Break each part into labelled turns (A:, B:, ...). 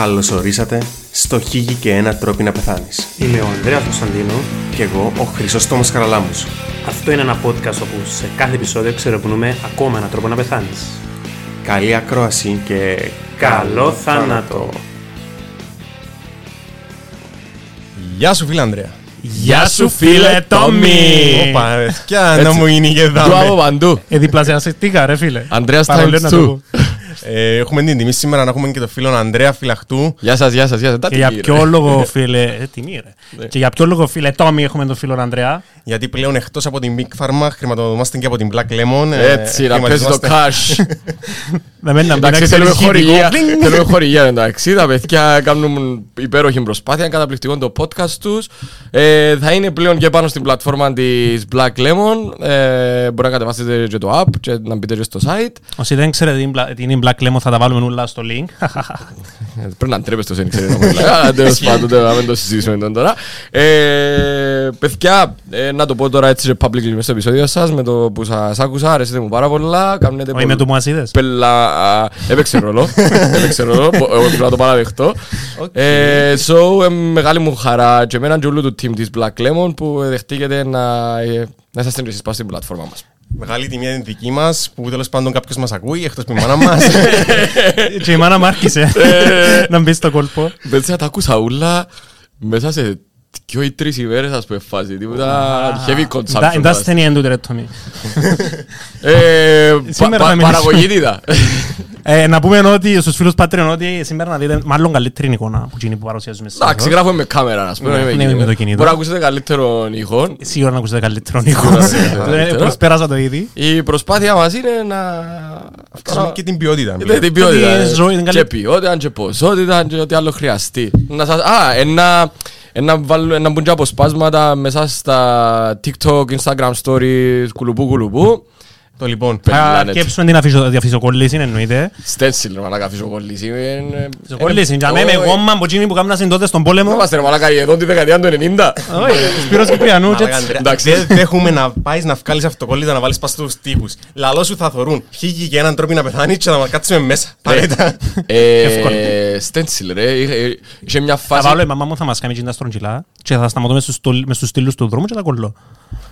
A: Καλώς ορίσατε στο Χίγη και ένα τρόπο να πεθάνεις.
B: Είμαι ο Ανδρέας Κωνσταντίνο.
A: Και εγώ ο Χρυσόστομος Καραλάμους.
B: Αυτό είναι ένα podcast όπου σε κάθε επεισόδιο ξερευνούμε ακόμα έναν τρόπο να πεθάνεις.
A: Καλή ακρόαση και
B: Καλό θάνατο!
A: Γεια σου φίλε Ανδρέα.
C: Γεια σου φίλε Τόμι!
A: Όπα, ποια να μου είναι και
C: Του από
A: εδώ.
C: παντού.
B: Ε, διπλασιαστήκα ρε φίλε.
C: Ανδρέας
B: Παρόλο
C: times
B: να
C: two.
B: το πω.
A: Ε, Έχουμε την τιμή σήμερα να έχουμε και τον φίλο Ανδρέα Φυλαχτού.
C: Γεια σας, γεια σας, γεια σας. Τα
B: Και για
C: τυχή,
B: ποιο
C: ρε.
B: λόγο φίλε... Ε, τιμή ρε. Και για ποιο λόγο φίλε Τόμι έχουμε τον φίλο Ανδρέα.
A: Γιατί πλέον εκτός από την Big Pharma χρηματοδομάστε και από την Black Lemon. ε,
C: Έτσι, να παίζει το
A: χρηματοδομάστε-
C: cash.
B: Δεν μένει να μπει να
C: Εντάξει, θέλουμε
B: ξέρεις
C: χορηγία.
B: χημικό.
C: Θέλουμε χορηγία, εντάξει. Τα παιδιά κάνουν υπέροχη προσπάθεια, είναι καταπληκτικό το podcast τους. Ε, Θα είναι πλέον και πάνω στην πλατφόρμα της Black Lemon. Ε, Μπορεί να κατεβάσετε και το app και να μπείτε και στο site.
B: Όσοι δεν ξέρετε τι είναι Bla- τι είναι Black Lemon θα τα βάλουμε όλα στο link.
C: Ε, Πρέπει να ντρέπεστε όσοι δεν ξέρετε να μιλάει. Αλλά τέλος πάντων, δεν- να μην το συζητήσουμε τον τώρα. Ε, Παιδιά, ε, να το πω τώρα έτσι σε publicly μέσα στο επεισόδιο σας, με το που σας άκουσα, αρέσετε μου πάρα πολλά. Κάνετε
B: Όχι με το μου ασίδες.
C: Πελα... α, Έπαιξε ρόλο. Έπαιξε ρόλο. μπο- Εγώ πρέπει να το παραδεχτώ. Ε, So, ε, μεγάλη μου χαρά και εμένα και όλου του team της Black Lemon που δεχτήκετε να, ε, να είσαστε και εσείς πάνω στην πλατφόρμα μας.
A: Μεγάλη τιμή είναι δική μας που τέλος πάντων κάποιος μας ακούει εκτός από η μάνα μας.
B: Και η μάνα μου άρχισε να μπει στο κόλπο.
C: Παιδιά, τα άκουσα ούλα μέσα σε δυο ή τρεις ημέρες ας πούμε φάση. Τίποτα heavy consumption.
B: Εντάξει
C: βάση.
B: ταινία εν τούτη ρε Τόμι.
C: Ε,
B: Σήμερα
C: πα-
B: θα
C: πα-
B: μιλήσουμε.
C: Παραγωγήτητα.
B: Ε, να πούμε ότι στους φίλους Patreon ότι σήμερα να δείτε μάλλον καλύτερη εικόνα που εκείνη που παρουσιάζουμε στις
C: Εντάξει, γράφουμε με κάμερα, ας πούμε.
B: Ναι,
C: με
B: ναι,
C: κινητό.
B: με το κινητό.
C: Μπορεί να ακούσετε καλύτερο ήχο.
B: Σίγουρα να ακούσετε καλύτερο ήχο.
C: Σίγουρα, σίγουρα,
B: Ε,
C: καλύτερο.
B: Προσπέρασα το ήδη.
C: Η προσπάθεια μας είναι να...
A: Αυξήσουμε και την ποιότητα.
C: Ναι, την ποιότητα.
B: Τη
C: ε.
B: ζωή, την καλή-
C: Και ποιότητα και ποσότητα και ό,τι άλλο χρειαστεί. Να σας... Α, ένα... Ένα, βάλω, ένα μπουν και αποσπάσματα μέσα στα TikTok, Instagram stories, κουλουπού κουλουπού.
A: Το λοιπόν.
B: Θα
C: Planet.
B: κέψουμε την αφισο- διαφυσοκολλήση, εννοείται.
C: Stencil, ρε μαλάκα, αφήσω κολλήσεις. Ε, ε,
B: Κολλήση, για μέ με
C: όχι.
B: γόμμα από εκείνοι που κάμνασαν τότε στον
C: Δεν
B: πόλεμο.
C: είμαστε ρε μαλάκα εδώ τη δεκαετία του 90.
B: Όχι, ο Σπύρος Κυπριανούς και
A: Μαλάκα,
B: έτσι.
A: Ανδρέα,
C: Εντάξει.
A: Δεν δέχομαι να πάεις να βγάλεις αυτοκόλλητα να βάλεις πας στους τοίχους. Λαλό σου θα θωρούν. Χίγη και έναν τρόπο να πεθάνει και να κάτσουμε μέσα. Παρέτα.
C: Ε,
B: Εύκολο.
C: Stencil ρε, είχε- είχε μια
B: Θα
C: φάση...
B: βάλω η μαμά μου θα μας κάνει τα στρογγυλά και θα σταματώ μες στους στολ- μες στους στήλους του δρόμου και θα κολλώ.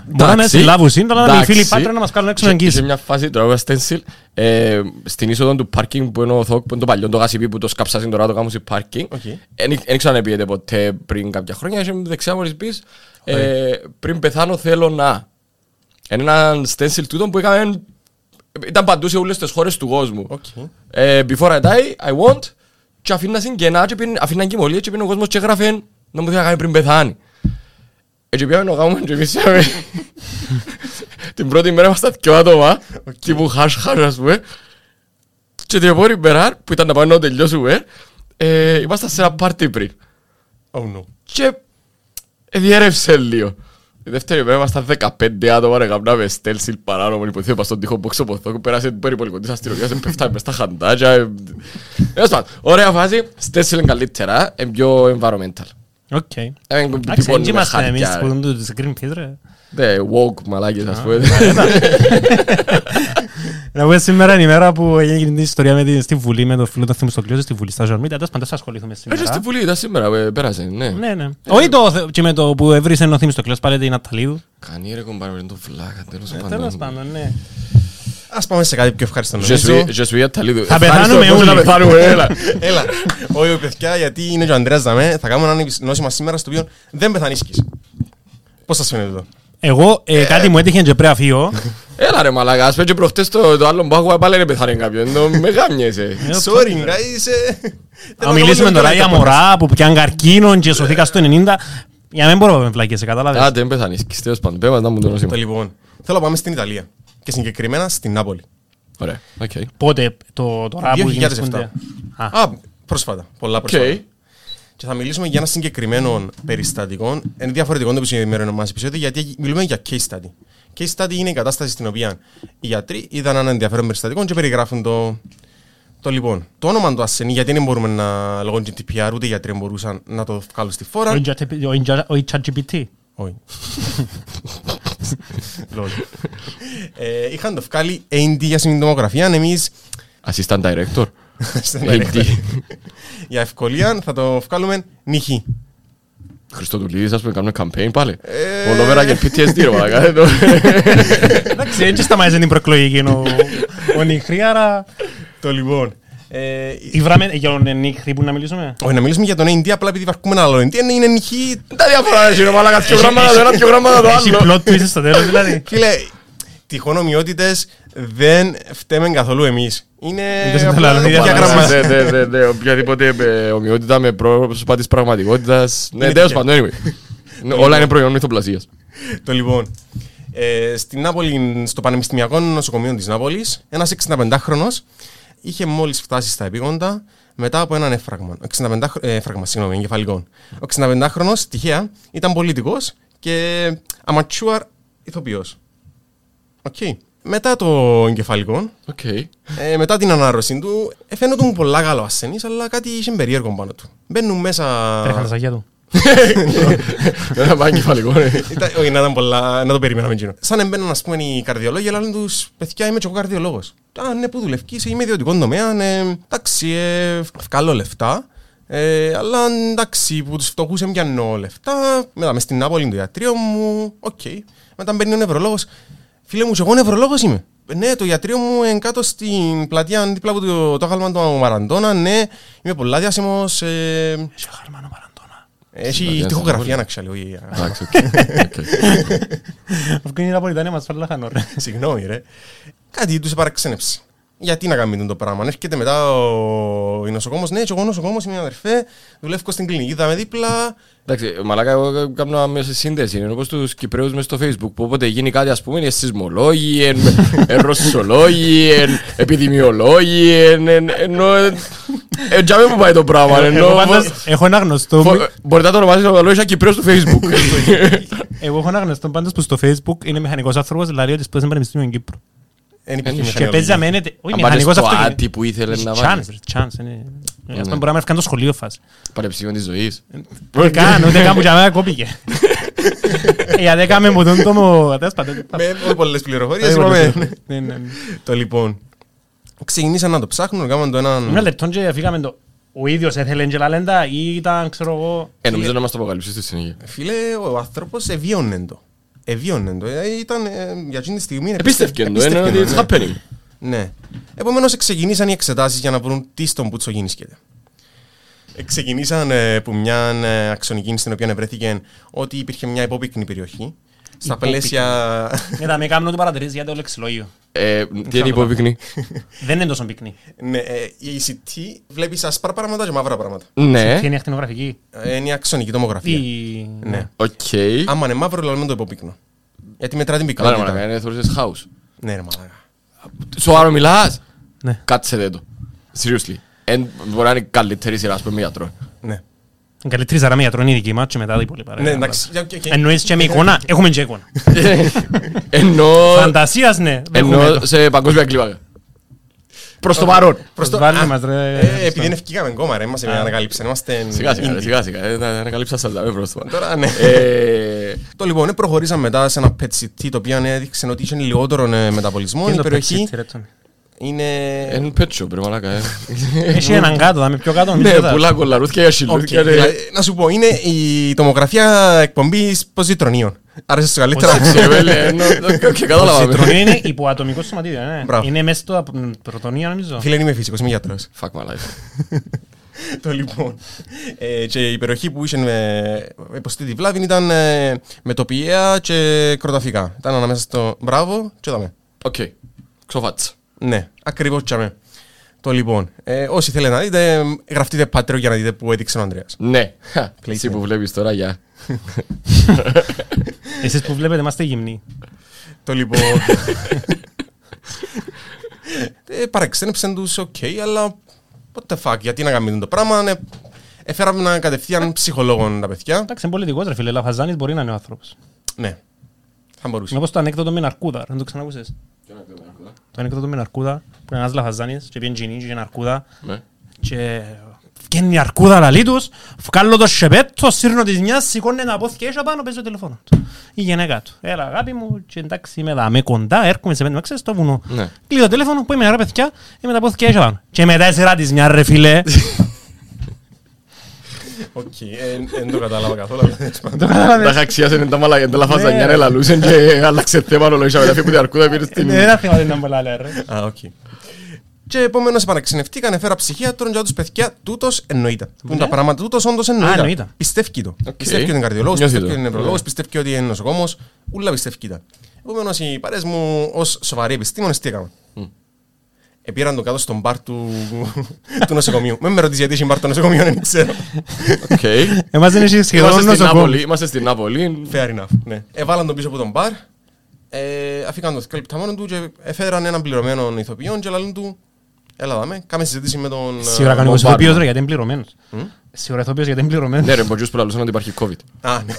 B: Μπορεί να με συλλάβουν σύντομα, αλλά οι φίλοι
C: Εντάξει.
B: πάτρε να μας κάνουν έξω
C: Είχε-
B: εγγύηση.
C: Είχε μια φάση τώρα με stencil ε, στην είσοδο του πάρκινγκ που είναι ο ΘΟΚ, που είναι το παλιό το ΓΣΠ που το σκάψασαν τώρα το κάνουν σε πάρκινγκ.
A: Οκ.
C: Δεν ήξερα να πήγαινε ποτέ πριν κάποια χρόνια. Είχε δεξιά μόλις πεις ε, πριν πεθάνω θέλω να. Είναι ένα stencil τούτο που είχαμε ήταν παντού σε όλες τις χώρες του κόσμου.
A: Οκ.
C: Ε, Before I die, I want και αφήνα συγγενά και πήγαινε- αφήναν κιμωλία και πήγαινε ο κόσμος και έγραφε να μου θέλει να κάνει πριν πεθάνει. Έτσι πήγαμε να κάνουμε και εμείς είχαμε την πρώτη μέρα μας τα δυο άτομα τύπου χάς χάς ας πούμε. Και την επόμενη μέρα που ήταν να πάμε να τελειώσουμε ε, ήμασταν σε ένα πάρτι πριν
A: Oh no.
C: και ε, διέρευσε λίγο. Η δεύτερη μέρα ήμασταν 15 άτομα να κάνουμε στέλσιλ παράνομο υποθέτω πας στον τοίχο box από εδώ πέρασε την περιπολικό της αστυνομίας πέφταμε μες στα χαντάκια ε, Τέλος πάντων, ωραία φάση, στέλσιλ είναι καλύτερα, είναι πιο environmental
B: Οκ.
C: Ε,
B: Εντάξει,
C: τυπώνουμε
B: δεν είμαστε εμείς
C: χαρτιά,
B: που
C: ρε.
B: δουν τους Greenpeace ρε.
C: Ναι, woke μαλάκες ας πούμε
B: Να πούμε σήμερα είναι η μέρα που έγινε την ιστορία με την, στη Βουλή με το φίλο των Θεμιστοκλείων στη Βουλή στα social media. Τέλος πάντων, θα ασχοληθούμε
C: Έτσι
B: σήμερα.
C: στην Βουλή ήταν σήμερα, ε, πέρασε, ναι
B: Ναι, ναι. Όχι το θε- και με το που έβρισε ο Θεμιστοκλείος πάλι την Αταλίδου.
C: Κανεί ρε κομπάρε με τον φλάκα, τέλος
B: Ε, Τέλος
C: πάντων
B: πάντων, ναι.
A: Ας πάμε σε κάτι πιο ευχάριστο
C: Je
A: νομίζω.
C: suis- je suis Αταλίδου.
B: Θα
C: Ευχάριστο,
B: πεθάνουμε
C: πώς να
B: όλοι.
C: πεθάνουμε, έλα.
A: Έλα. Όχι παιδιά γιατί είναι και ο Ανδρέας Δαμέ. Θα κάνουμε ένα νόσημα σήμερα στο οποίο δεν πεθανίσκεις. Πώς σας φαίνεται εδώ;
B: Εγώ ε, κάτι μου έτυχε και πρέπει να φύγω.
C: Έλα ρε μαλάκα, ας πούμε και προχτές το, το άλλο που άκουγα πάλι δεν πεθάνε κάποιον, το με γάμιεσαι.
A: Sorry guys. ε.
B: Να μιλήσουμε τώρα για μωρά που πιάνουν καρκίνο και σωθήκα στο 90. Για να μην μπορώ να με βλάκες, κατάλαβες.
C: Άντε, δεν πεθάνεις, τέλος πάντων, πέμπας να μου το
A: Το
C: νόσημα.
A: λοιπόν. Θέλω να πάμε στην Ιταλία. Και συγκεκριμένα στην Νάπολη.
C: Ωραία, οκ.
B: Πότε, το, τώρα που
A: 2007.
B: γεννήσκονται. Α,
A: Α, πρόσφατα. Πολλά
C: Οκ.
A: πρόσφατα. Και θα μιλήσουμε για ένα συγκεκριμένο περιστατικό. Είναι διαφορετικό το σημερινό μας επεισόδιο γιατί μιλούμε για case study. Case study είναι η κατάσταση στην οποία οι γιατροί είδαν ένα ενδιαφέρον περιστατικό και περιγράφουν το. Το λοιπόν, το όνομα του ασθενή, γιατί δεν μπορούμε να λόγω GDPR, ούτε οι γιατροί μπορούσαν να το βγάλουν στη φόρα.
B: ο Inja- ο Inja- ο ChatGPT.
A: Όχι. Λόλ. Ε, Είχαν το βγάλει AD για συντομογραφία, εμείς
C: Assistant director. AD.
A: Για ευκολία θα το βγάλουμε νυχή.
C: Χριστοδουλίδης, ας πούμε, κάνουμε campaign πάλι.
A: Ε.
C: Όλο μέρα και PTSD, ρε μαλάκα. ε, το-
B: Εντάξει, έτσι σταμάτησε την προεκλογική ο, ο Νιχρή, άρα...
A: Το λοιπόν. Ε,
B: Ήβραμε για τον Νιχρή που να μιλήσουμε;
A: όχι, να μιλήσουμε για τον AD, απλά επειδή βαρκούμε ένα άλλο AD, είναι νυχή.
C: Τα διαφορά, ρε μαλάκα, δύο γράμματα το ένα, δύο γράμματα το
B: Έχει
C: άλλο.
B: plot twist στο τέλος, δηλαδή.
A: Φίλε, τυχόν ομοιότητες δεν φταίμε καθόλου εμείς. Είναι
B: Είδες το
A: απλά
B: λαλό, είδες
A: κάποια
B: το λαλό.
A: γραμμάτια.
C: Ναι, ναι, ναι, ναι, οποιαδήποτε ε, ομοιότητα με πρόσωπα της πραγματικότητας. Ναι,
A: Είναι
C: τέλος
A: τυχαία.
C: πάντων, anyway. Ναι, Όλα είναι προϊόν μυθοπλασίας.
A: Το λοιπόν. Ε, στην Νάπολη, στο Πανεπιστημιακό Νοσοκομείο της Νάπολης, ένας 65χρονος είχε μόλις φτάσει στα επίγοντα μετά από έναν έφραγμα. 65, χρο- ε, έφραγμα, συγγνώμη, εγκεφαλικό. Ο 65χρονος, τυχαία, ήταν πολιτικός και amateur ηθοποιός. Οκ. Μετά το εγκεφαλικό,
C: Οκ.
A: ε, μετά την ανάρρωση του, ε, φαίνονταν μου πολλά καλό ασθενής, αλλά κάτι είχε περίεργο πάνω του. Μπαίνουν μέσα...
B: Τρέχαν τα σάλια του.
C: Έπαθε εγκεφαλικό, ρε.
A: Ήταν- Όχι, να ήταν πολλά, να το περιμέναμε εκείνο. Σαν εμπαίναν, ας πούμε, οι καρδιολόγοι, ελάλεν τους, παιδιά, είμαι και εγώ καρδιολόγος. Α, ναι, πού δουλεύκεις, είμαι ιδιωτικός τομέα, ναι, εντάξει, ε, βγάλω λεφτά. Ε, αλλά εντάξει, που τους φτωχούς έμπιανω λεφτά, μετά μες στην Νάπολη το ιατρείο μου, οκ. Μετά μπαίνει ο νευρολόγος. Φίλε μου, και εγώ νευρολόγος είμαι. Ναι, το ιατρείο μου είναι κάτω στην πλατεία δίπλα από το, το άγαλμα του Μαραντόνα, ναι, είμαι πολλά διάσημος, ε,
B: Έχει χαρμάνο παραντώνα.
A: έχει
C: πλατεία
A: τυχογραφία να ξέρω. όχι, α,
C: Εντάξει, οκ. οκ.
B: Αυτό είναι η Ναπολιτάνια μας φέρει λαχανό, ρε.
A: Συγγνώμη, ρε. Κάτι τους παραξένεψε. Γιατί να κάνουμε το πράγμα. Αν έρχεται μετά ο νοσοκόμος, ναι, και εγώ νοσοκόμος είμαι αδερφέ, δουλεύω στην κλινική, δάμε δίπλα.
C: Εντάξει, μαλάκα, εγώ κάνω άμεση σύνδεση. Είναι όπως τους Κυπρέους μες στο Facebook. Που όποτε γίνει κάτι, ας πούμε, είναι σεισμολόγοι, εν, εν ρωσισολόγοι, εν επιδημιολόγοι, εν, εν, ενώ... Εν τζάμε που πάει το πράγμα.
B: Εγώ
C: Ενώ...
B: πάντως έχω ένα γνωστό
C: φο-
B: μου-
C: Μπορείτε να το ονομάσετε ο λόγος Κυπρέος του Facebook.
B: Εγώ έχω ένα γνωστό πάντως που στο facebook είναι μηχανικός άνθρωπος, δηλαδή ότι σπούδασε Πανεπιστήμιο Κύπρου.
A: Δεν υπήρχε
C: Και
B: Και
A: μηχανιολογία.
B: παίζει αμένεται... Όχι,
C: Αν πάρεις
B: μηχανικός
C: το
B: αυτοκίνητο.
C: άτι που ήθελε να
B: Chance,
C: βάλει.
B: ρε, chance, είναι- Αυτό μπορεί να με έφκανε το σχολείο φάση.
C: Πανεπιστήμιο της ζωής.
B: Ούτε καν, ούτε καν που για μένα κόπηκε. Ε, Γιατί έκαμε μου τον τόμο... τέλος πάντων.
A: Με πολλές πληροφορίες.
B: Ε,
A: είπαμε.
B: ναι, ναι, ναι.
A: Το λοιπόν. Ξεκινήσαν να το ψάχνουν, κάναν το
B: Ένα
A: έναν.
B: λεπτό και φύγαμε το... Ο ίδιος έθελε και λαλέντα ή ήταν, ξέρω εγώ...
C: Ε, νομίζω να μας το αποκαλύψεις στη συνέχεια.
A: Φίλε, ο άνθρωπος εβίωνε το. Εβίωνε το. Ε, Ήταν ε, για εκείνη τη στιγμή.
C: Επίστευκε το, είναι
A: επίστευκε
C: ότι
A: το,
C: it's
A: ναι.
C: happening.
A: Ναι. Επομένως, ξεκινήσαν οι εξετάσεις για να βρουν τι στον πούτσο γίνησκεται. Ξεκινήσαν ε, που μια ε, αξονική στην οποία βρέθηκε ότι υπήρχε μια υπόπυκνη περιοχή. Στα
B: Υπόπυκνη.
A: πλαίσια.
B: Μετά με κάνουν ότι παρατηρήσεις για το λεξιλόγιο.
C: Ε, Τι είναι υπόπυκνη;
B: Δεν είναι τόσο πυκνή.
A: ναι, ε, η CT βλέπεις ασπρά πράγματα και μαύρα πράγματα.
C: Ναι,
B: Τι είναι η ακτινογραφική.
A: Ε, είναι η αξονική τομογραφία.
B: Ή...
A: Ναι.
C: οκ.
A: Άμα είναι μαύρο, λέμε το υπόπικνο. Γιατί μετρά την
C: Καλά ρε
A: πυκνότητα.
C: μαλάκα, είναι θεωρήσεις house.
A: Ναι, ρε μαλάκα.
C: Σοβαρό μιλάς;
B: Ναι.
C: Κάτσε δε το. Seriously. Εν, μπορεί να είναι η καλύτερη σειρά, ας πούμε, γιατρό.
A: Ναι.
B: Η καλύτερη σαρά με γιατρό είναι η δική μας και μετά τα υπόλοιπα. ρε.
A: Ναι, εντάξει. για- και- και-
B: Εννοείς και με εικόνα, έχουμε και εικόνα.
C: Ενώ,
B: Φαντασίας, ναι. έχουμε
C: ενώ
B: το.
C: σε παγκόσμια κλίμακα. Προς το παρόν.
A: Προς το-
B: Βάλτε
A: Α,
B: μας, ρε.
A: ε, Επειδή είναι ευκήκαμε ακόμα, ρε, μας ανακαλύψαν. Είμαστε
C: Σιγά σιγά, ρε,
A: indie.
C: σιγά σιγά. Ε, να- Ανακαλύψα σας τα με προς το παρόν.
A: Τώρα, ναι.
C: Ε,
A: Το λοιπόν, ε, προχωρήσαμε μετά σε ένα pet city το οποίο έδειξε ότι είχε λιγότερο ε, μεταπολισμό.
B: Τι
A: Η
B: είναι το
A: περιοχή
B: pet city, ρε, Τόμι.
A: είναι.
C: Είναι pet shop, ρε μαλάκα. ε.
B: Έχει έναν κάτω, δάμε πιο κάτω.
C: Ναι,
B: μην το
C: πουλά κολαρούθια για
A: Οκ,
C: σιλούθια. ρε.
A: δηλαδή, Να σου πω, είναι η τομογραφία εκπομπής ποζιτρονίων. Άρεσε σου καλύτερα.
C: Ξεβέλε, ενώ- και
B: Το
C: κατάλαβα.
B: σιτρονίο είναι υποατομικό σωματίδιο, ναι.
A: Μπράβο.
B: Είναι μέσα στο πρωτονίο, νομίζω.
A: Φίλε, είμαι φυσικός, είμαι γιατρός.
C: Fuck my life.
A: Το λοιπόν. Ε, και η περιοχή που είχε ε, υποστεί τη βλάβη ήταν ε, με τοπιαία και κροταφικά. Ήταν ανάμεσα στο μπράβο και δαμε.
C: Οκ. Ξοφάτσα.
A: Ναι, ακριβώς τσάμε. Το λοιπόν, ε, όσοι θέλετε να δείτε, γραφτείτε Patreon για να δείτε που έδειξε ο Ανδρέας.
C: Ναι. Χα, Εσύ που βλέπεις τώρα, γεια.
B: Εσείς που βλέπετε είμαστε γυμνοί.
A: Το λοιπόν... ε, παρεξένεψαν τους, οκ, αλλά what the fuck, γιατί να κάνουμε το πράγμα, ναι. Έφεραμε να κατευθείαν ψυχολόγων τα παιδιά.
B: Εντάξει, είναι πολιτικός ρε φίλε, Λαφαζάνης μπορεί να είναι ο άνθρωπος.
A: Ναι, θα μπορούσε.
B: Είναι όπως το ανέκδοτο με ναρκούδα, δεν το ξανακούσες. Το ανέκδοτο με ναρκούδα, που είναι ένας Λαφαζάνης και πήγαινε τζινί και είχε ναρκούδα
C: Ναι.
B: και Βγαίνει η αρκούδα λαλή τους, βγάλω το σεπέτο, σύρνω της μιας, σηκώνει ένα πόθηκε έσω πάνω, παίζει το τηλεφώνο τους. Η γυναίκα του. Έλα αγάπη μου, και εντάξει είμαι εδώ, με κοντά, έρχομαι σε πέντε με ξέρεις, στο βουνό.
C: Ναι.
B: Κλείνω το τηλέφωνο, που είμαι ρε παιδιά, είμαι τα πόθηκε έσω πάνω. Και μετά έσυρα της μια ρε φίλε.
A: Οκ, ε, δεν το κατάλαβα καθόλου. αλλά τέλος πάντων.
B: Το
C: Τα
B: κατάλαβες.
C: είχα αξιάσει τα μαλακιά, τα
B: Ναι.
C: λαφαζανιά, ρε λαλούσαν και άλλαξε θέμα όλο, είχαμε αφή που την αρκούδα πήρε στην...
B: Ε, Δεν θυμάται να πολλά λέει ρε.
A: Α, οκ. Και επομένως επαναξενευτήκαν, έφερα ψυχίατρον και τους παιδιά, τούτος εννοείται. Που είναι τα πράγματα, τούτος όντως εννοείται.
B: εννοείται.
A: Πιστεύει το.
C: Οκ.
A: Πιστεύει ότι είναι καρδιολόγος,
C: Νιώθει
A: πιστεύει
C: το.
A: ότι είναι νευρολόγος,
C: Ναι.
A: πιστεύει ότι είναι νοσοκόμος, ούλα πιστεύει τα. Επομένως οι παρέες μου ως σοβαροί επιστήμονες τι έκαναν; Επήραν το κάτω στον μπαρ του, του νοσοκομείου. Μην με ρωτήσεις γιατί έχει μπαρ το νοσοκομείο, δεν ξέρω.
C: Οκ.
B: Εμάς δεν έχει σχεδόν
C: Είμαστε στην
B: νοσοκόμο.
C: Νάπολη, είμαστε στην Νάπολη.
A: Fair enough, ναι. Έβαλαν τον πίσω από τον μπαρ, ε, αφήκαν το θκιο λεπτά μόνο του και έφεραν έναν πληρωμένο ηθοποιό και λαλούν του Έλα δάμε, κάμε συζήτηση με τον... ε,
B: Σίγουρα κάνει ο
C: Μπομπάρμα.
B: ηθοποιός ρε γιατί είναι πληρωμένος. Σίγουρα ηθοποιός γιατί είναι πληρωμένος.
C: Ναι ρε, μποτζούς που λαλούσαν ότι υπάρχει COVID.
A: Α, ναι.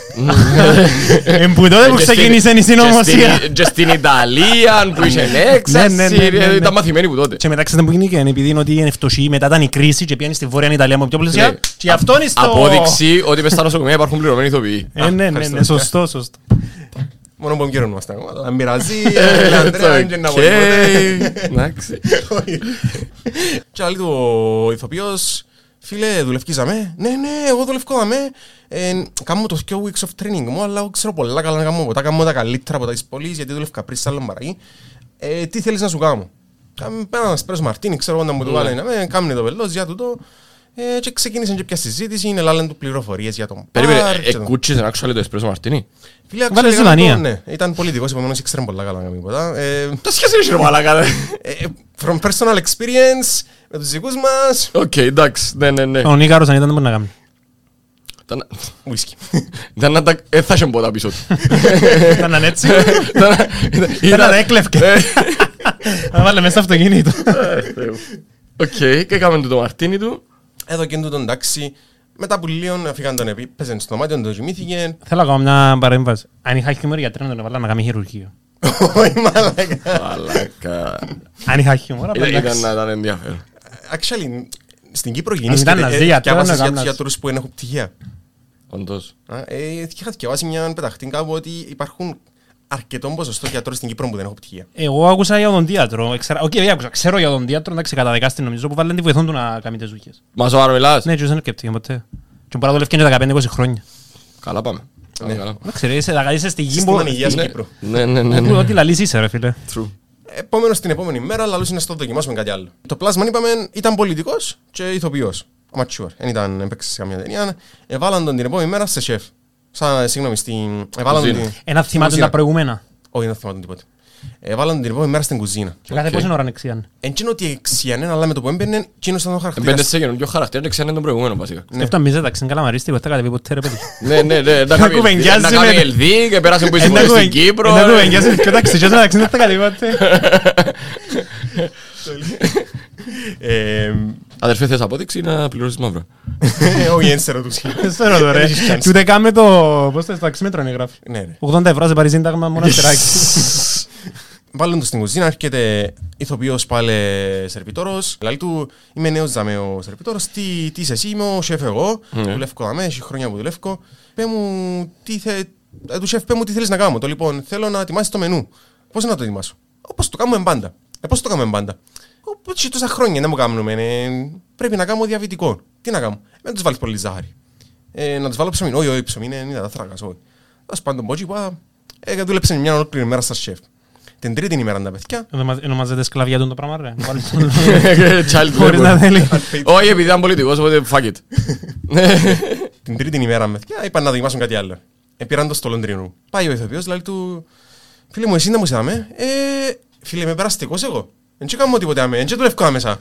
B: Εν που τότε που
C: Και στην-
B: ξεκίνησε η
C: και
B: συνωμοσία.
C: στην- Και στην Ιταλία που είχε
B: Ναι, ναι,
C: έξαρση,
B: ναι, ναι, ναι.
C: ήταν μαθημένοι που τότε.
B: Και μετά ξέρετε που γίνηκε, επειδή είναι ότι είναι φτωχή, μετά ήταν η κρίση και πήγαινε στη Βόρεια Ιταλία με πιο πλησιά.
C: Ναι.
B: Και αυτό είναι στο...
C: Απόδειξη ότι μες στα νοσοκομεία υπάρχουν πληρωμένοι ηθοποιοί.
B: Ε, ναι, ναι,
A: ευχαριστώ.
B: ναι, σωστό, σωστό.
A: Μόνο που καιρό είμαστε ακόμα. Αλλά μοιραζεί,
C: Ε,
A: ε, Ανδρέα, είναι να
C: οκ.
A: μπορεί ποτέ.
C: Εντάξει.
A: Και λέει του ο ηθοποιός, φίλε, δουλεύκεις δαμέ. Ναι, ναι, εγώ δουλεύκω δαμέ. Ε, Κάμω το δύο weeks of training μου, αλλά εγώ ξέρω πολλά καλά να κάνω ποτά. Κάμω τα καλύτερα από τα της πόλης, γιατί δουλεύκα πριν σε άλλο μαραγή. Ε, Τι θέλεις να σου κάνω; Κάμε ένα σπρέσο μαρτίνι, ξέρω εγώ να μου το βάλει. Ναι, κάμνε το βελός για τούτο. Ε, Και ξεκίνησε και πια συζήτηση, είναι λάλεν του πληροφορίες για τον
C: Περίμενε,
A: πάρ και τον-
C: εκούτσισε actually το εσπρέσο μαρτίνι.
A: Φίλε,
B: Βάλε
A: actually,
B: στη
A: έκανα το-
B: Δανία.
A: Ναι, ήταν πολιτικός, επομένως ήξερε πολλά καλά να κάνει ποτά. Ε,
C: Τα σχέση είναι ρε μαλάκα.
A: ε, ε, From personal experience, με τους δικούς μας,
C: Οκ, εντάξει, ναι, ναι, ναι.
B: Ο Νίκαρος αν ήταν δεν μπορεί να κάνει.
C: Ήταν-
A: whisky.
C: Ήταν να τα... Ε, θα είχε ποτά πίσω του.
B: Ήταν έτσι.
C: Ήταν-
B: Ήταν να έκλευκε.
C: Ε,
B: Να βάλε μέσα στο αυτοκίνητο.
C: Οκ, και έκαμε το μαρτίνι του.
A: Εδώ και τούτο εντάξει, μετά που λίγο φύγαν τον επί, πέσε στο δωμάτιο, τον κοιμήθηκε.
B: Θέλω ακόμα μια παρέμβαση. Αν είχα χιούμορ γιατρέ να τον έβαλα να κάνει χειρουργείο.
A: Όχι μαλάκα.
C: Μαλάκα.
B: Αν είχα χιούμορ, απλά
C: Ήταν
B: εντάξει.
C: να ήταν ενδιαφέρον.
A: Actually, στην Κύπρο
B: ήταν
A: γεννήθηκε
B: ναζί,
A: ε,
B: γιατρό,
A: διάβασες
B: να
A: για τους
B: κάνεις.
A: γιατρούς που δεν έχουν πτυχία.
C: Όντως.
A: Α, ε, Είχα διαβάσει μια πεταχτή κάπου ότι υπάρχουν αρκετό ποσοστό γιατρών στην Κύπρο που δεν έχουν πτυχία.
B: Εγώ άκουσα για οδοντίατρο. Εξερα- Οκ, δεν άκουσα. Ξέρω για οδοντίατρο, εντάξει, καταδεκάστη νομίζω που βάλουν τη βοηθόν του να κάνει τις ζούχες.
C: Μα σοβαρό μιλάς.
B: Ναι, και δεν έρκεπτηκε ποτέ. Και μπορεί να δουλεύει και 15-20 χρόνια.
C: Καλά πάμε. Καλά, καλά.
B: Εντάξει, ρε, είσαι- θα είσαι στη γη
A: Σύστημα
B: που...
A: υγείας
C: Ναι.
A: Κύπρου.
C: Ναι, ναι, ναι,
B: Που
C: ναι.
B: Ό,τι λαλείς είσαι ρε φίλε.
C: True.
A: Επόμενο την επόμενη μέρα, λαλούς είναι στο δοκιμάσουμε κάτι άλλο. Το πλάσμα, είπαμε, ήταν πολιτικός και ηθοποιός. Amateur. Δεν ήταν, έπαιξε σε καμία ταινία. Εβάλαν τον την επόμενη μέρα σε σεφ. Σαν, συγγνώμη, στην... Εβάλαν τον
C: Κουζίνα.
A: την...
B: Ένα
A: στην
B: θυμάται
A: κουζίνα.
B: τα προηγούμενα.
A: Όχι, δεν θυμάται τίποτα. Εβάλαν τον την επόμενη μέρα στην κουζίνα.
B: Και κάθε
C: Οκ.
B: πόση ώρα ανεξιάν.
A: Εν τσίνο ότι εξιανέν, αλλά με το που έμπαινε, τσίνος ήταν ο
C: Εμπέντε
A: χαρακτήρας.
C: σε καινούργιο χαρακτήρα και ξέρετε τον προηγούμενο βασικά.
B: Σκέφτα μίζε, εντάξει, είναι καλαμαρίστη, ποτέ κατεβεί ποτέ ρε παιδί.
C: Ναι, ναι, ναι. Να κάνει
B: κουβεντιάζει
C: να
B: με-
C: κάνει LD και πέρασε που είσαι
B: Ένα
C: στην Κύπρο.
B: Ένα κουβεντιάζει πιο ταξιτζιός, εντάξει, δεν θα κατεβεί ποτέ.
A: Ε,
C: Αδερφέ, θες απόδειξη ή να πληρώσεις μαύρα.
A: Όχι, δεν σε ρωτούσες.
B: Δεν ξέρω τώρα.
A: Έχεις chance.
B: Και ούτε καν με το... Πώς το ταξίμετρο είναι γράφει.
A: Ναι, ρε.
B: 80 ευρώ σε πάρεις σύνταγμα μόνο αστεράκι.
A: Βάλουν το στην κουζίνα, έρχεται ηθοποιός πάλι σερβιτόρος. Λέει του, είμαι νέος δαμέ ο σερβιτόρος, τι, τι είσαι εσύ, είμαι ο σεφ εγώ,
C: Ναι.
A: δουλεύω δαμέ, έχει χρόνια που δουλεύω. Πέ μου, τι θε... ε, του σεφ, πέ μου τι θέλεις να κάνω. Το λοιπόν, θέλω να ετοιμάσεις το μενού. Πώς να το ετοιμάσω; Όπως το κάνουμε πάντα. Ε, πώς το κάνουμε πάντα. Όπως και τόσα χρόνια δεν μου κάνουμε. Ε, πρέπει να κάνω διαβητικό. Τι να κάνω; Δεν τους βάλεις πολύ ζάχαρη. Ε, να τους βάλω ψωμί. Όχι, όχι, ψωμί είναι, είναι τα θράκας, όχι. Ας πάντων, πότσι, πά, ε, δούλεψε μια ολόκληρη μέρα στα σεφ. Την τρίτη ημέρα τα παιδιά,
B: Ονομάζεται σκλαβιά του το πράγμα ρε; Βάλεις τον-
C: Child
B: Χωρίς να
C: labor.
B: θέλει.
C: Όχι, επειδή ήταν πολιτικός, οπότε fuck it.
A: την τρίτη ημέρα με παιδιά, είπαν να δοκιμάσουν κάτι άλλο. Ε, πήραν το στο Λονδρίνο. Πάει ο ηθοποιός, λέει του, φίλε μου, εσύ να μου είδαμε. Ε, φίλε, είμαι περαστικός εγώ. Δεν κάνω τίποτε άμε, δεν δουλεύω άμεσα.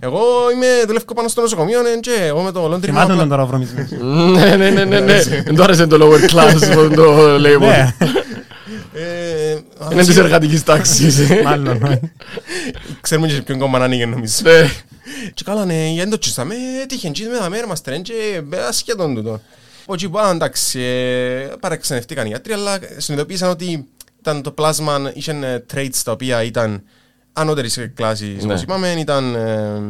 A: Εγώ είμαι, δουλεύω πάνω στο νοσοκομείο, ε, και εγώ με το Λονδρίνο.
B: Θυμάται
A: απλά-
B: τον τώρα ο βρωμισμένος.
C: Ναι, ναι, ναι, ναι, ναι. Δεν του άρεσε το lower class, που το label.
B: Ναι,
A: Ε, ας,
C: Είναι της εργατικής τάξης.
B: μάλλον. ναι.
A: Ξέρουμε και σε ποιον κόμμα να ανοίγει νομίζω.
C: Ναι.
A: Και καλά, ναι, γιατί το τσίσαμε, τύχεν τσίσαμε, με δαμέ, μας τρέν και ε, ασχέτον τούτο. Όχι, πά, εντάξει, ε, παραξενευτήκαν οι γιατροί, αλλά συνειδητοποίησαν ότι ήταν το πλάσμα, είχαν ε, traits τα οποία ήταν ανώτερης κλάσης,
C: Ναι.
A: όπως είπαμε, ήταν ε,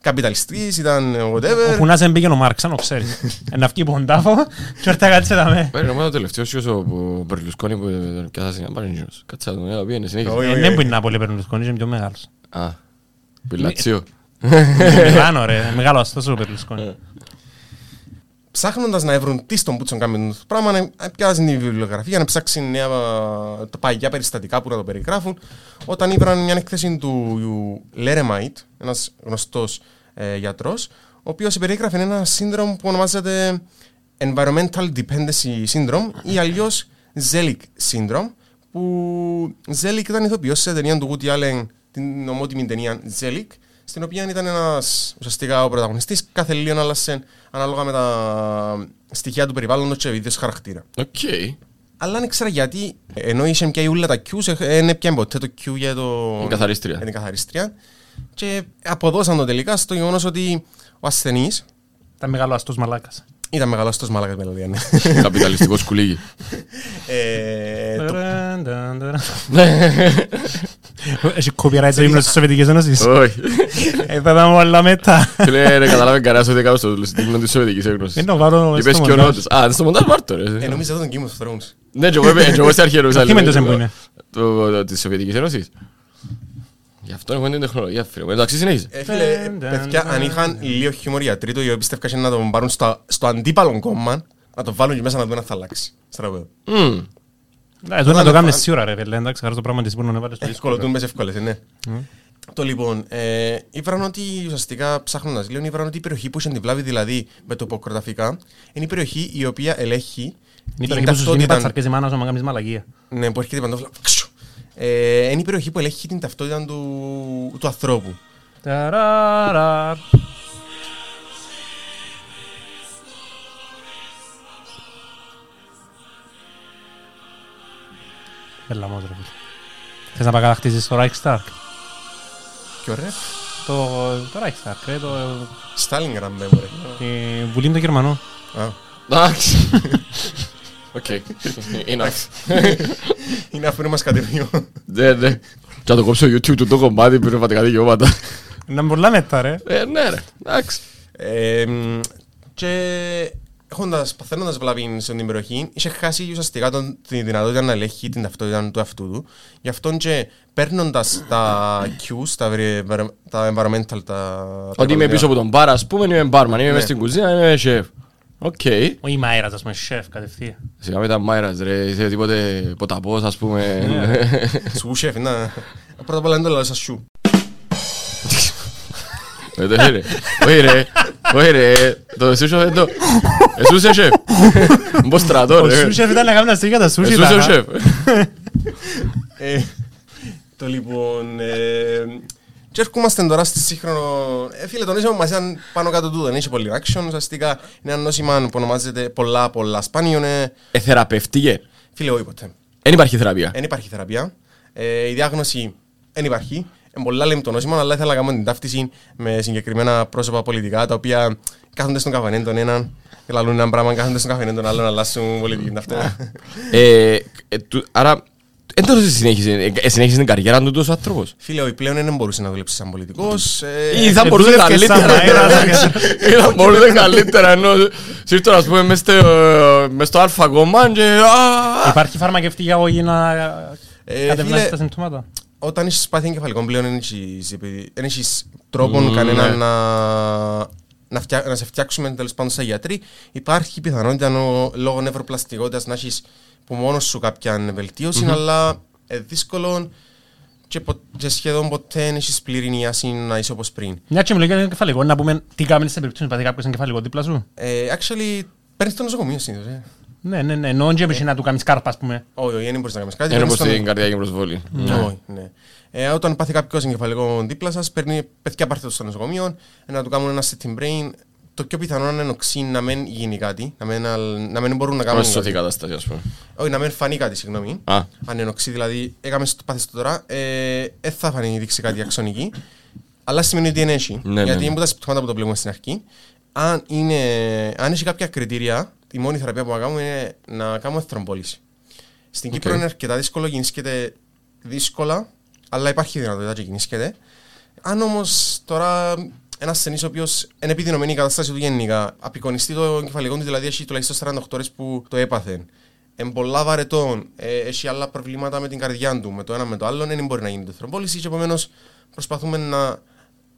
A: καπιταλιστής, ήταν whatever.
B: Όπου να σε μπήκε ο Μάρξ, αν το ξέρεις. Ένα αυκή που ποντάφω και ήρθε κάτσε τα με.
C: Πέρε νομίζω το τελευταίο σιός ο Μπερλουσκόνη που τον πιάσασε να πάρει νιός. Κάτσε να τον έλα πήγαινε συνέχισε.
A: Όχι.
B: Ε, Δεν μπορεί να πολύ Περλουσκόνη, είναι πιο μεγάλος.
C: Α, Πιλατσίο.
B: Μιλάνο ρε, μεγάλο αστός ο Περλουσκόνη.
A: Ψάχνοντας να βρουν τι στον Πούτσον κάνει το πράγμα, να πιάσουν τη βιβλιογραφία, να ψάξουν νέα, τα παγιά περιστατικά που να το περιγράφουν. Όταν ήβραν μια έκθεση του Leremite, ένας γνωστός ε, γιατρός, ο οποίος περίγραφε ένα σύνδρομο που ονομάζεται Environmental Dependency Syndrome ή αλλιώς Zelig Syndrome, που Zelig ήταν ηθοποιός σε ταινία του Woody Allen, την ομώνυμη ταινία Zelig, στην οποία ήταν ένας ουσιαστικά ο πρωταγωνιστής, κάθε λίγο άλλασε ανάλογα με τα στοιχεία του περιβάλλοντος και ο ίδιος χαρακτήρα.
C: Οκ.
A: Αλλά δεν ήξερα γιατί, ενώ είχε πια όλα τα cues, δεν έπιανε ποτέ το cue για το...
C: Η καθαρίστρια.
A: Για την καθαρίστρια. Και αποδώσαν το τελικά στο γεγονός ότι ο ασθενής
B: Ήταν μεγαλοαστός μαλάκας.
A: ήταν μεγαλοαστός μαλάκας με λλία λόγια, ναι.
C: Καπιταλιστικός σκουλίγι.
A: Ε, το-
B: Έχει copyright το ύμνο της Σοβιετικής Ένωσης.
C: Όχι.
B: Ε, θα τα μου όλα μετά.
C: Φίλε, ρε, καταλάβει κανένας ότι έκανα στο ύμνο της Σοβιετικής Ένωσης.
B: Είναι να βάλω
C: Είπες
B: στο
C: και ο
B: μοντάζ.
C: Νότος. Α, στο μοντάζ βάρτο, ρε.
A: ε, νόμιζα τον Game of Thrones.
C: Ναι, και εγώ είπε- και εγώ σε αρχή Ιερουσαλήμ.
B: Τι μέντος που είναι;
C: Το- το- Της Σοβιετικής Ένωσης. Γι' αυτό έχουμε την τεχνολογία, φίλε. μου. Εντάξει, συνέχισε.
A: Ε, φίλε,
B: Ντεν,
A: παιδιά,
B: ντεν,
A: αν είχαν λίγο χιούμορ οι γιατροί του, οι οποίοι πιστεύκαν να τον πάρουν στα- στο αντίπαλο κόμμα, να τον βάλουν και μέσα να δουν αν θα αλλάξει. Στραβέο.
C: Μμμ.
B: Ε, τώρα να το κάνουμε σίγουρα ρε φίλε, εντάξει, χαρά το πράγμα της που να βάλεις στο δύσκολο.
A: Σκολοτούν μες εύκολες, ε, ναι. Το λοιπόν, ε, ήβραν ότι ουσιαστικά ψάχνοντας λίγο, ήβραν ότι η περιοχή που είχε την βλάβη, δηλαδή με τοποκροταφικά, είναι η περιοχή η οποία ελέγχει
B: Είναι η
A: την
B: περιοχή που σου γίνει
A: ταυτότητα.
B: πατσαρκές η μάνα σου να κάνεις μαλακία.
A: Ναι, που έρχεται η παντόφλα. ξου. Ε, είναι η περιοχή που ελέγχει την ταυτότητα του, του ανθρώπου.
B: Ταραραρ. Έλα μόνο ρε φίλε. Θες να πάει κατακτήσεις το Reichstag.
A: Και ωραία.
B: Το, το Reichstag, ρε, το,
A: Στάλινγκραντ, με μωρέ.
B: τη Βουλή των Γερμανών.
A: Α,
C: Εντάξει. OK. Enough.
A: Είναι αφού μας κατεβείο.
C: Ναι, ναι. Και να το κόψω YouTube του το κομμάτι πνευματικά δικαιώματα.
B: Να με πολλά μετά ρε.
C: Ε, ναι ρε. Εντάξει.
A: Ε, μ, και έχοντας, παθαίνοντας βλάβη σε την περιοχή, είχε χάσει ουσιαστικά τον, τη δυνατότητα να ελέγχει την ταυτότητα του αυτού του. Γι' αυτό και παίρνοντας τα cues, τα, βρε- τα environmental, τα... τα
C: Ότι είμαι πίσω από τον μπαρ, ας πούμε, είμαι μπάρμαν, είμαι
A: Ναι.
C: μες στην κουζίνα, είμαι σεφ. Οκ.
B: Ο η Μάιρας, ας πούμε, σεφ κατευθείαν.
C: Σιγά με τα μάιρας ρε, είσαι τίποτε ποταπός ας πούμε.
A: Σου σεφ, να... Πρώτα απ' όλα είναι το λαό σας σου.
C: Ε, δεν ρε. Όχι ρε. Όχι ρε. Το σούσο δεν το... Εσούς είσαι σεφ. Μπω στρατό
B: Ο
C: ρε.
B: σου σεφ ήταν να κάνει τα στήρια τα σούσι.
C: Εσούς είσαι σεφ.
A: Ε, το λοιπόν... Ε, και έρχομαστε τώρα στη σύγχρονο... Ε, φίλε, το νόσημα μας ήταν πάνω κάτω τούτο. Δεν είχε πολύ action. Ουσιαστικά είναι ένα νόσημα που ονομάζεται πολλά πολλά σπάνιο. Είναι...
C: Ε, θεραπευτήκε.
A: Φίλε, όχι ποτέ.
C: Δεν υπάρχει θεραπεία.
A: Δεν υπάρχει θεραπεία. Ε, η διάγνωση δεν υπάρχει. Είναι πολλά λέμε το νόσημα, αλλά ήθελα να κάνουμε την ταύτιση με συγκεκριμένα πρόσωπα πολιτικά τα οποία κάθονται στον καφενέ τον έναν και λαλούν ένα πράγμα, κάθονται στον καφενέ τον άλλον, αλλάσουν πολιτική ταυτότητα.
C: Ε, ε, του- Άρα, δεν το συνέχισε. ε, ε, Συνέχισε την καριέρα του τόσος άνθρωπος.
A: Φίλε, ο πλέον δεν μπορούσε να δουλέψει σαν πολιτικός.
C: Ή
A: Ε,
C: θα
B: ε,
C: μπορούσε
B: δούλευκες σαν
C: καλύτερα.
B: μαέρας.
C: Ή θα μπορούσε καλύτερα ενώ σύρτω ας πούμε μες στο- μες στο αλφα κόμμα και α,
B: Υπάρχει φαρμακευτική αγωγή να
A: Ε,
B: κατευνάσει
A: φίλε,
B: τα συμπτώματα.
A: Όταν έχεις πάθει εγκεφαλικό πλέον δεν έχεις, επει- δεν έχεις τρόπον
C: Mm,
A: κανένα
C: ναι.
A: να, να, φτιά, να σε φτιάξουμε τέλος πάντων σαν γιατροί. Υπάρχει πιθανότητα νο, λόγω νευροπλαστικότητας να έχεις που μόνος σου κάποια βελτίωση, αλλά ε, δύσκολο και, πο, και σχεδόν ποτέ δεν έχεις πλήρη νοιάση να είσαι όπως πριν.
B: Μια και μιλώ για εγκεφαλικό, να πούμε τι κάνεις σε περίπτωση που πάθει κάποιος εγκεφαλικό δίπλα σου.
A: Ε, actually, παίρνεις το νοσοκομείο συνήθως. Ε.
B: Ναι, ναι, ναι, ενώ και να του κάνεις κάρπα, ας πούμε.
A: Όχι, όχι, δεν μπορείς να κάνεις κάτι.
C: είναι
A: παίρνεις
C: όπως
A: το-
C: την καρδιακή προσβολή.
A: Όχι, ναι. Ε, όταν πάθει κάποιος εγκεφαλικό δίπλα σας, παίρνει παιδιά πάρτε το στο νοσοκομείο, ε, να του κάνουν ένα CT brain. Το πιο πιθανό είναι οξύ να μην γίνει κάτι, να μην, αλ- να μην μπορούν να κάνουν.
C: Πώς σωθεί η
A: κάτι.
C: κατάσταση ας πούμε.
A: Όχι, να μην φανεί κάτι, συγγνώμη.
C: Α,
A: Αν είναι οξύ, δηλαδή, έκαμε στο πάθεις το τώρα, ε, δεν θα φανεί δείξει κάτι αξονική, αλλά σημαίνει ότι είναι έχει.
C: Ναι, ναι,
A: γιατί
C: ναι.
A: είναι από τα συμπτώματα που το βλέπουμε στην αρχή. Αν, είναι, αν έχει κάποια κριτήρια, η μόνη θεραπεία που να κάνουμε είναι να κάνουμε θρομβόλυση. Στην
C: Οκ.
A: Κύπρο είναι αρκετά δύσκολο, γινίσκεται δύσκολα, αλλά υπάρχει δυνατότητα και γινίσκεται. Αν όμως τώρα ένας ασθενής ο οποίος είναι επιδεινωμένη η κατάσταση του γενικά, απεικονιστεί το κεφαλικό του, δηλαδή έχει τουλάχιστον 48 ώρες που το έπαθε. Εν πολλά βαρετών, ε, έχει άλλα προβλήματα με την καρδιά του, με το ένα με το άλλο, δεν μπορεί να γίνει το θρομβόλυση και επομένως προσπαθούμε να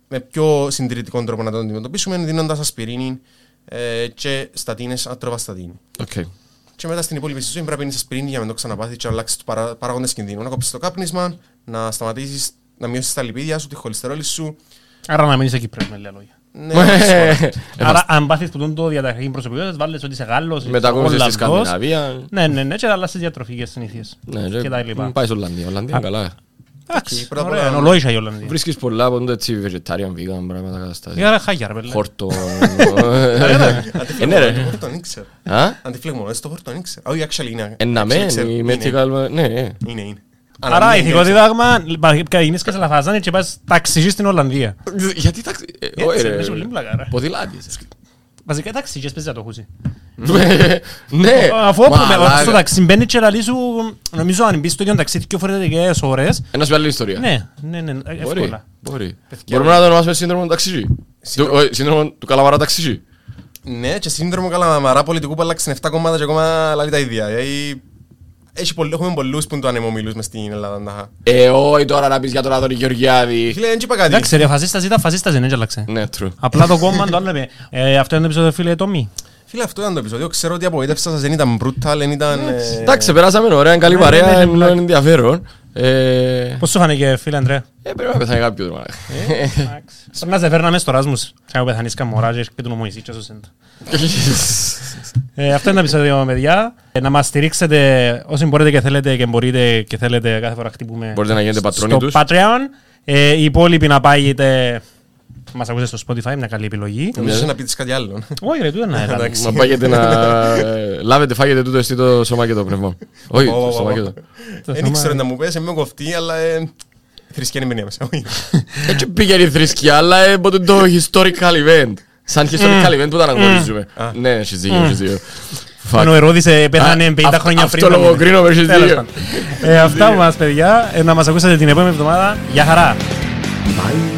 A: με πιο συντηρητικό τρόπο να το αντιμετωπίσουμε, δίνοντας ασπιρίνη ε, και στατίνες, ατορβαστατίνη.
C: Οκ.
A: Και μετά στην υπόλοιπη ζωή πρέπει να είσαι ασπιρίνη για να μην το ξαναπάθεις και να αλλάξεις τους παρα, παράγοντες κινδύνου. Να κόψεις το κάπνισμα, να σταματήσεις να μειώσεις τα λιπίδια σου, τη χολυστερόλη σου.
B: Άρα να μείνεις εκεί πρέπει με λίγα λόγια.
A: Ναι,
B: Άρα αν πάθεις που το διαταραχή προσωπικότητας βάλεις ότι είσαι Γάλλος, είσαι
C: Μετακόμισε στη
B: Ολλανδός.
C: Σκανδιναβία.
B: Ναι, ναι, ναι, και αλλάσεις διατροφικές συνήθειες.
C: Ναι,
B: Και τα λοιπά.
C: Πάει στην Ολλανδία. Ολλανδία είναι καλά.
B: Εντάξει,
A: πρώτα απ'
B: ωραία,
A: όλα-
B: είναι ολόισα η Ολλανδία.
C: Βρίσκεις πολλά από το έτσι vegetarian, vegan πράγματα καταστάσεις.
B: Η άρα χάγια ρε πέλε.
C: Χόρτο. Ε, ναι, ρε.
A: Το χόρτον ήξερα.
C: Α;
A: Αντιφλεγμό, στο χόρτον ήξερα. Όχι, actually είναι.
C: Ε, να
A: Actually,
C: μένει
A: ξέρω.
C: με
A: Είναι,
C: ethical... Ναι, ε.
A: Είναι, είναι.
B: Άρα
A: ναι,
B: ηθικό
A: είναι,
B: δίδαγμα, γίνεις και σε λαφαζάνι και πας ταξιζείς στην Ολλανδία.
C: Γιατί ταξι... ε, Όχι
B: Έτσι,
C: ρε.
B: είναι πολύ πλάκα, ρε.
C: Ποδηλάτης.
B: Βασικά ταξιζείς παίζει να το χούσει.
C: Ναι.
B: Αφού όπλο με-
C: μαλάκα.
B: στο ταξί μπαίνει και λαλεί σου, νομίζω αν μπεις στο ίδιο ταξί δύο φορετικές ώρες,
C: Ένας σου πει άλλη ιστορία.
B: ναι, ναι, ναι,
C: Μπορεί.
B: εύκολα.
C: Μπορεί. Μπορούμε να το ονομάσουμε σύνδρομο ταξιζή. Του- όχι, Σύνδρομο του καλαμαρά ταξιζή.
A: Ναι, και σύνδρομο καλαμαρά πολιτικού που αλλάξουν 7 κόμματα και ακόμα λαλεί τα ίδια. Δηλαδή, έχει πολλ- Έχουμε πολλούς που είναι το ανεμομιλούς μες στην Ελλάδα. να-
C: Ε, όχι τώρα να πεις για τον Άδωνη Γεωργιάδη.
A: Φίλε, δεν είπα κάτι.
B: Εντάξει ρε, φασίστας ήταν φασίστας, δεν άλλαξε.
C: Ναι, true.
B: Απλά το κόμμα το άλλο είπε. Ε, Αυτό είναι το επεισόδιο φίλε το μη.
A: Φίλε, αυτό ήταν το επεισόδιο. Ξέρω ότι απογοήτευσα σας, δεν ήταν brutal, δεν ήταν... ε,
C: Εντάξει, περάσαμε ωραία, είναι καλή
B: Ναι, ναι, ναι,
C: παρέα,
B: ναι,
C: είναι
B: ναι.
C: ενδιαφέρον. Ε,
B: Πώς σου φάνηκε φίλε Αντρέα.
C: ε, πρέπει να πεθάνει κάποιος τώρα.
B: Πρέπει να σε φέρναμε στο Ράσμους. Θα πεθανείς καμοράζες και τον ομοησί και σωσέντα. Ε, Αυτό είναι το επεισόδιο, παιδιά. Ε, Να μας στηρίξετε όσοι μπορείτε και θέλετε και μπορείτε και θέλετε κάθε φορά χτυπούμε
C: Μπορείτε να γίνετε πατρόνοι
B: στο
C: τους.
B: Patreon. Ε, Οι υπόλοιποι να πάγετε μας ακούσετε στο Spotify, μια καλή επιλογή.
A: Νομίζω να πείτε κάτι άλλο.
B: Όχι ρε, τούτο να ήταν.
A: Εντάξει.
C: Μα πάγετε να ε, λάβετε, φάγετε τούτο εσύ το σώμα και το πνεύμα. Όχι,
A: Ω, ω,
C: το
A: ω,
C: σώμα
A: ω.
C: και το.
A: Δεν ήξερα να μου πες, είμαι κοφτή, αλλά ε, θρησκεία είναι μέσα. Όχι.
C: Έτσι πήγαινε η θρησκεία, αλλά ε, ποτέ το historical event. Σαν historical event που τα αναγνωρίζουμε. Ναι, έχεις δίκιο, έχεις δίκιο. Fuck.
B: Ενώ ο Ηρώδης ε, πέθανε
C: Α,
B: 50
C: αυ-
B: χρόνια πριν.
C: Αυτό λογοκρίνω, έχεις
B: Τέλος
C: δίκιο.
B: πάντων. Ε, Αυτά μας παιδιά. Ε, Να μας ακούσετε την επόμενη εβδομάδα. Γεια χαρά.
C: Bye.